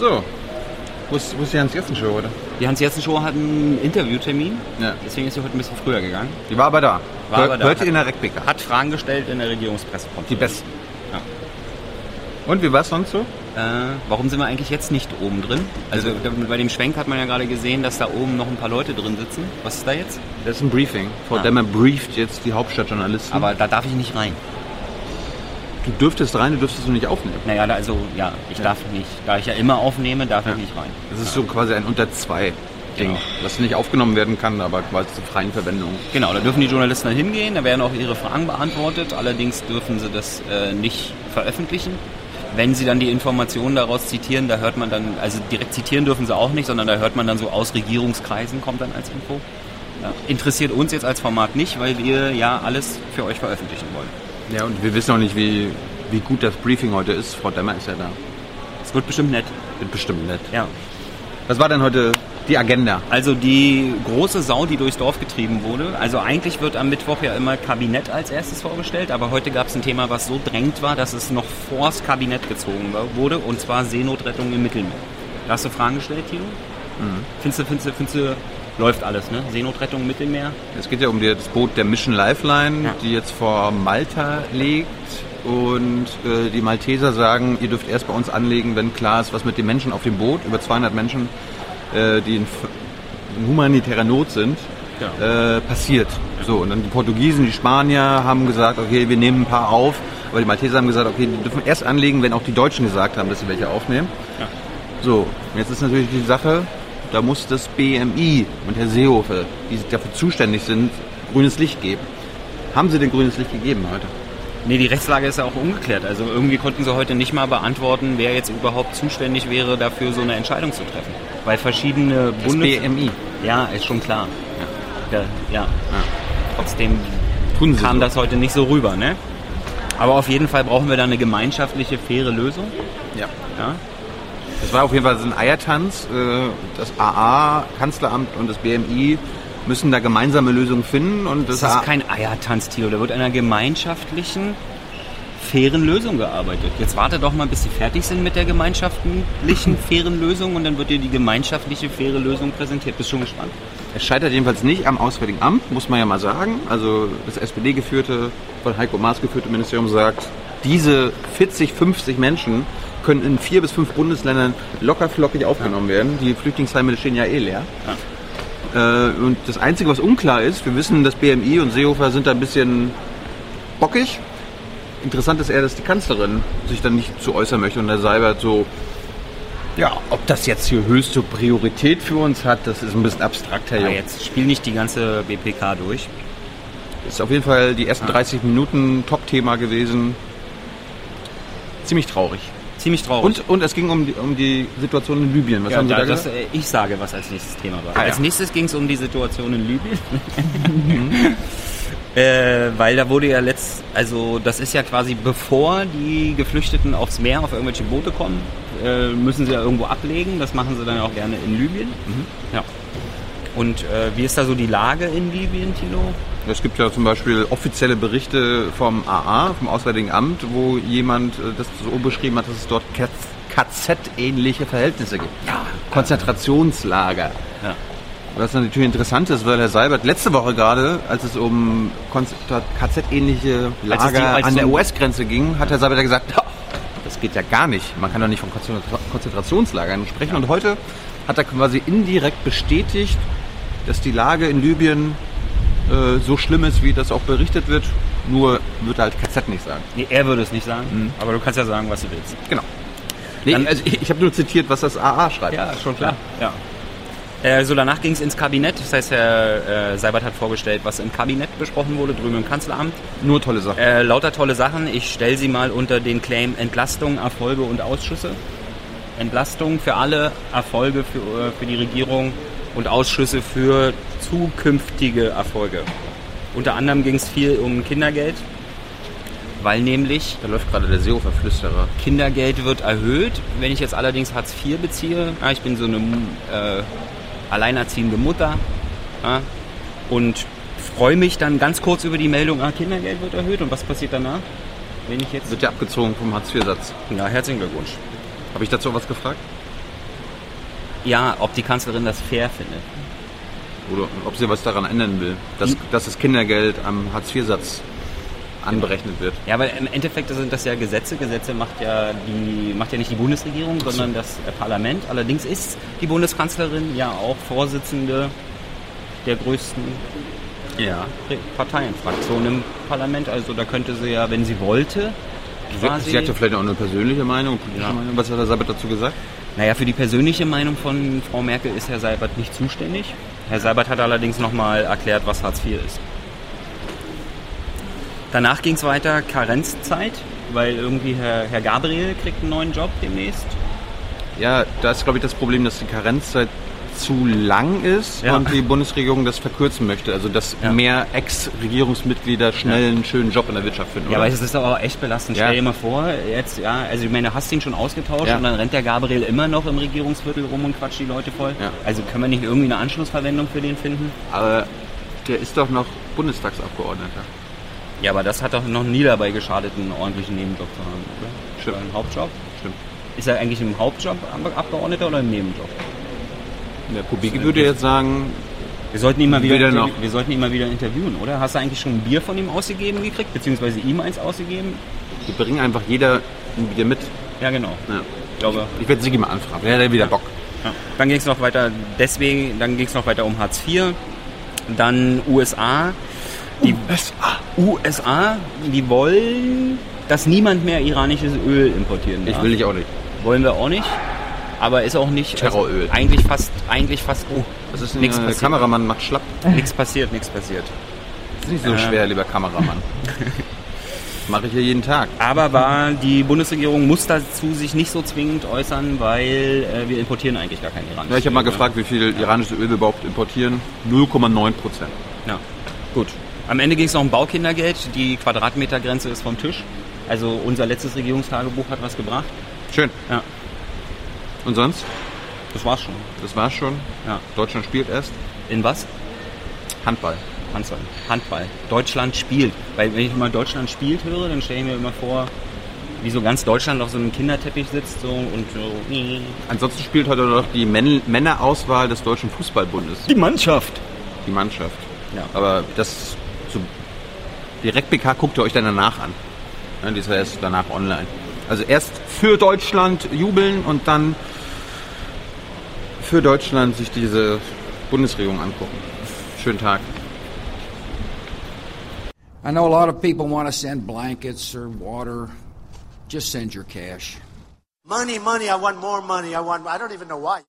Wo ist, wo ist die Hans-Jessen-Show heute? Die Hans-Jessen-Show hat einen Interviewtermin, Ja. deswegen ist sie heute ein bisschen früher gegangen. Die war aber da. War Hör- aber da. Ihr in der Reckbecker. Hat Fragen gestellt in der Regierungspressekonferenz. Die besten. Ja. Und wie war es sonst so? Äh, warum sind wir eigentlich jetzt nicht oben drin? Also da- bei dem Schwenk hat man ja gerade gesehen, dass da oben noch ein paar Leute drin sitzen. Was ist da jetzt? Das ist ein Briefing. Frau Ah. Demmer brieft jetzt die Hauptstadtjournalisten. Aber da darf ich nicht rein. Du dürftest rein, du dürftest du nicht aufnehmen. Naja, also ja, ich darf nicht. Da ich ja immer aufnehme, darf ich nicht rein. Das ist so quasi ein unter zwei Ding, Genau. das nicht aufgenommen werden kann, aber quasi zur freien Verwendung. Genau, da dürfen die Journalisten dann hingehen, da werden auch ihre Fragen beantwortet. Allerdings dürfen sie das äh, nicht veröffentlichen. Wenn sie dann die Informationen daraus zitieren, da hört man dann, also direkt zitieren dürfen sie auch nicht, sondern da hört man dann so aus Regierungskreisen, kommt dann als Info. Ja. Interessiert uns jetzt als Format nicht, weil wir ja alles für euch veröffentlichen wollen. Ja, und wir wissen auch nicht, wie, wie gut das Briefing heute ist. Frau Demmer ist ja da. Es wird bestimmt nett. Wird bestimmt nett. Ja. Was war denn heute die Agenda? Also die große Sau, die durchs Dorf getrieben wurde. Also eigentlich wird am Mittwoch ja immer Kabinett als erstes vorgestellt, aber heute gab es ein Thema, was so drängend war, dass es noch vors Kabinett gezogen wurde, und zwar Seenotrettung im Mittelmeer. Da hast du Fragen gestellt, Tilo? Findest du, findest du, findest du, läuft alles, ne? Seenotrettung im Mittelmeer? Es geht ja um das Boot der Mission Lifeline, Ja. die jetzt vor Malta liegt. Und äh, die Malteser sagen, ihr dürft erst bei uns anlegen, wenn klar ist, was mit den Menschen auf dem Boot, über 200 Menschen, äh, die in, in humanitärer Not sind, Ja. äh, passiert. So, und dann die Portugiesen, die Spanier haben gesagt, okay, wir nehmen ein paar auf. Aber die Malteser haben gesagt, okay, die dürfen erst anlegen, wenn auch die Deutschen gesagt haben, dass sie welche aufnehmen. Ja. So, und jetzt ist natürlich die Sache, da muss das BMI und Herr Seehofer, die dafür zuständig sind, grünes Licht geben. Haben Sie denn grünes Licht gegeben heute? Nee, die Rechtslage ist ja auch ungeklärt. Also irgendwie konnten sie heute nicht mal beantworten, wer jetzt überhaupt zuständig wäre, dafür so eine Entscheidung zu treffen. Weil verschiedene Das Bundes... BMI. Ja, ist schon klar. Ja, ja. Trotzdem Tun Sie kam so. das heute nicht so rüber, ne? Aber auf jeden Fall brauchen wir da eine gemeinschaftliche, faire Lösung. Ja. Ja? Das war auf jeden Fall so ein Eiertanz. Äh, Das AA, Kanzleramt und das BMI müssen da gemeinsame Lösungen finden. Und das, Das ist kein Eiertanz, Tilo. Da wird an einer gemeinschaftlichen, fairen Lösung gearbeitet. Jetzt warte doch mal, bis sie fertig sind mit der gemeinschaftlichen, fairen Lösung und dann wird dir die gemeinschaftliche, faire Lösung präsentiert. Bist schon gespannt? Es scheitert jedenfalls nicht am Auswärtigen Amt, muss man ja mal sagen. Also das SPD-geführte, von Heiko Maas geführte Ministerium sagt, diese 40, 50 Menschen können in vier bis fünf Bundesländern locker flockig aufgenommen werden. Die Flüchtlingsheime stehen ja eh leer. Äh, und das Einzige, was unklar ist, wir wissen, dass BMI und Seehofer sind da ein bisschen bockig. Interessant ist eher, dass die Kanzlerin sich dann nicht zu äußern möchte und der Seibert so, ja, ob das jetzt hier höchste Priorität für uns hat, das ist ein bisschen abstrakt, Herr Ja, Jung. jetzt spiel nicht die ganze BPK durch. Ist auf jeden Fall die ersten 30 Minuten Top-Thema gewesen. Ziemlich traurig. Ziemlich traurig. Und, und es ging um die, um die Situation in Libyen. Was ja, haben Sie da, da das, gesagt? äh, ich sage, was als nächstes Thema war. Ah, ja. als nächstes ging es um die Situation in Libyen. äh, weil da wurde ja letzt, also das ist ja quasi bevor die Geflüchteten aufs Meer auf irgendwelche Boote kommen, äh, müssen sie ja irgendwo ablegen. Das machen sie dann auch gerne in Libyen. Ja. Und äh, wie ist da so die Lage in Libyen, Tilo? Es gibt ja zum Beispiel offizielle Berichte vom AA, vom Auswärtigen Amt, wo jemand äh, das so beschrieben hat, dass es dort KZ-ähnliche Verhältnisse gibt. Ja. Konzentrationslager. Ja. Was natürlich interessant ist, weil Herr Seibert letzte Woche gerade, als es um KZ-ähnliche die- Lager als an der US-Grenze ging, hat Herr Seibert ja gesagt, "Ja, das geht ja gar nicht. Man kann doch nicht von Konzentra- Konzentrationslagern sprechen. Und heute hat er quasi indirekt bestätigt, dass die Lage in Libyen äh, so schlimm ist, wie das auch berichtet wird. Nur wird halt KZ nicht sagen. Nee, er würde es nicht sagen, aber du kannst ja sagen, was du willst. Genau. Nee, Dann- also ich, ich habe nur zitiert, was das AA schreibt. Ja, schon klar. Ja. Äh, so danach ging es ins Kabinett. Das heißt, Herr äh, Seibert hat vorgestellt, was im Kabinett besprochen wurde, drüben im Kanzleramt. Nur tolle Sachen. Äh, lauter tolle Sachen. Ich stelle sie mal unter den Claim Entlastung, Erfolge und Ausschüsse. Entlastung für alle, Erfolge für, äh, für die Regierung und Ausschüsse für zukünftige Erfolge. Unter anderem ging es viel um Kindergeld, weil nämlich Da läuft gerade der Seehofer-Flüsterer. Kindergeld wird erhöht. Wenn ich jetzt allerdings Hartz IV beziehe, ja, ich bin so eine äh, alleinerziehende Mutter ja, und freue mich dann ganz kurz über die Meldung, ah, Kindergeld wird erhöht und was passiert danach? Wenn ich jetzt... Wird ja abgezogen vom Hartz-IV-Satz. Ja, herzlichen Glückwunsch. Habe ich dazu was gefragt? Ja, ob die Kanzlerin das fair findet. Oder ob sie was daran ändern will, dass, dass das Kindergeld am Hartz-IV-Satz anberechnet wird. Ja, weil im Endeffekt sind das ja Gesetze. Gesetze macht ja, die, macht ja nicht die Bundesregierung, sondern das Parlament. Allerdings ist die Bundeskanzlerin ja auch Vorsitzende der größten ja. Parteienfraktion im Parlament. Also da könnte sie ja, wenn sie wollte, quasi... Sie hat ja vielleicht auch eine persönliche Meinung, politische ja. Meinung. Was hat Herr Seibert dazu gesagt? Naja, für die persönliche Meinung von Frau Merkel ist Herr Seibert nicht zuständig. Herr Seibert hat allerdings nochmal erklärt, was Hartz IV ist. Danach ging es weiter, Karenzzeit, weil irgendwie Herr, Herr Gabriel kriegt einen neuen Job demnächst. Ja, da ist glaube ich das Problem, dass die Karenzzeit zu lang ist ja. und die Bundesregierung das verkürzen möchte. Also dass ja. mehr Ex-Regierungsmitglieder schnell einen schönen Job in der Wirtschaft finden. Ja, oder? aber es ist aber auch echt belastend. Stell dir mal vor, jetzt, ja, also ich meine, du hast ihn schon ausgetauscht und dann rennt der Gabriel immer noch im Regierungsviertel rum und quatscht die Leute voll. Also können wir nicht irgendwie eine Anschlussverwendung für den finden? Aber der ist doch noch Bundestagsabgeordneter. Ja, aber das hat doch noch nie dabei geschadet, einen ordentlichen Nebenjob zu haben, oder? Stimmt. Einen Hauptjob? Stimmt. Ist er eigentlich im Hauptjob Abgeordneter oder im Nebenjob? Der Kubicki würde jetzt sagen, wir sollten, ihn mal wieder noch. wir sollten ihn mal wieder interviewen, oder? Hast du eigentlich schon ein Bier von ihm ausgegeben gekriegt, beziehungsweise ihm eins ausgegeben? Wir bringen einfach jeder ein Bier mit. Ja, genau. Ja. Ich, glaube, ich werde Sigi mal anfragen. Wer hat wieder Bock? Ja. Dann ging es noch weiter, deswegen, dann ging es noch weiter um Hartz IV, dann USA. Die USA. USA, die wollen, dass niemand mehr iranisches Öl importieren darf. Ich will ich auch nicht. Wollen wir auch nicht aber ist auch nicht Terroröl. Also eigentlich fast, eigentlich fast. Oh, was ist nichts Der Kameramann macht schlapp. Nichts passiert, nichts passiert. ist nicht so äh. schwer, lieber Kameramann. Mache ich hier jeden Tag. Aber war die Bundesregierung muss dazu sich nicht so zwingend äußern, weil äh, wir importieren eigentlich gar kein iranisches Ja, ich habe mal gefragt, wie viel iranisches Öl wir überhaupt importieren. 0,9 Prozent. Ja, gut. Am Ende ging es noch um Baukindergeld. Die Quadratmetergrenze ist vom Tisch. Also unser letztes Regierungstagebuch hat was gebracht. Schön. Ja. Und sonst? Das war's schon. Das war's schon? Ja. Deutschland spielt erst? In was? Handball. Handball. Handball. Deutschland spielt. Weil wenn ich mal Deutschland spielt höre, dann stelle ich mir immer vor, wie so ganz Deutschland auf so einem Kinderteppich sitzt so und so. Ansonsten spielt heute noch die Män Männerauswahl des Deutschen Fußballbundes. Die Mannschaft. Die Mannschaft. Ja. Aber das so direkt PK guckt ihr euch dann danach an. Ja, die ist ja erst danach online. Also erst für Deutschland jubeln und dann für Deutschland sich diese Bundesregierung angucken. Schönen Tag. I know a lot of people want to send blankets or water. Just send your cash. Money, money, I want more money. I want I don't even know why.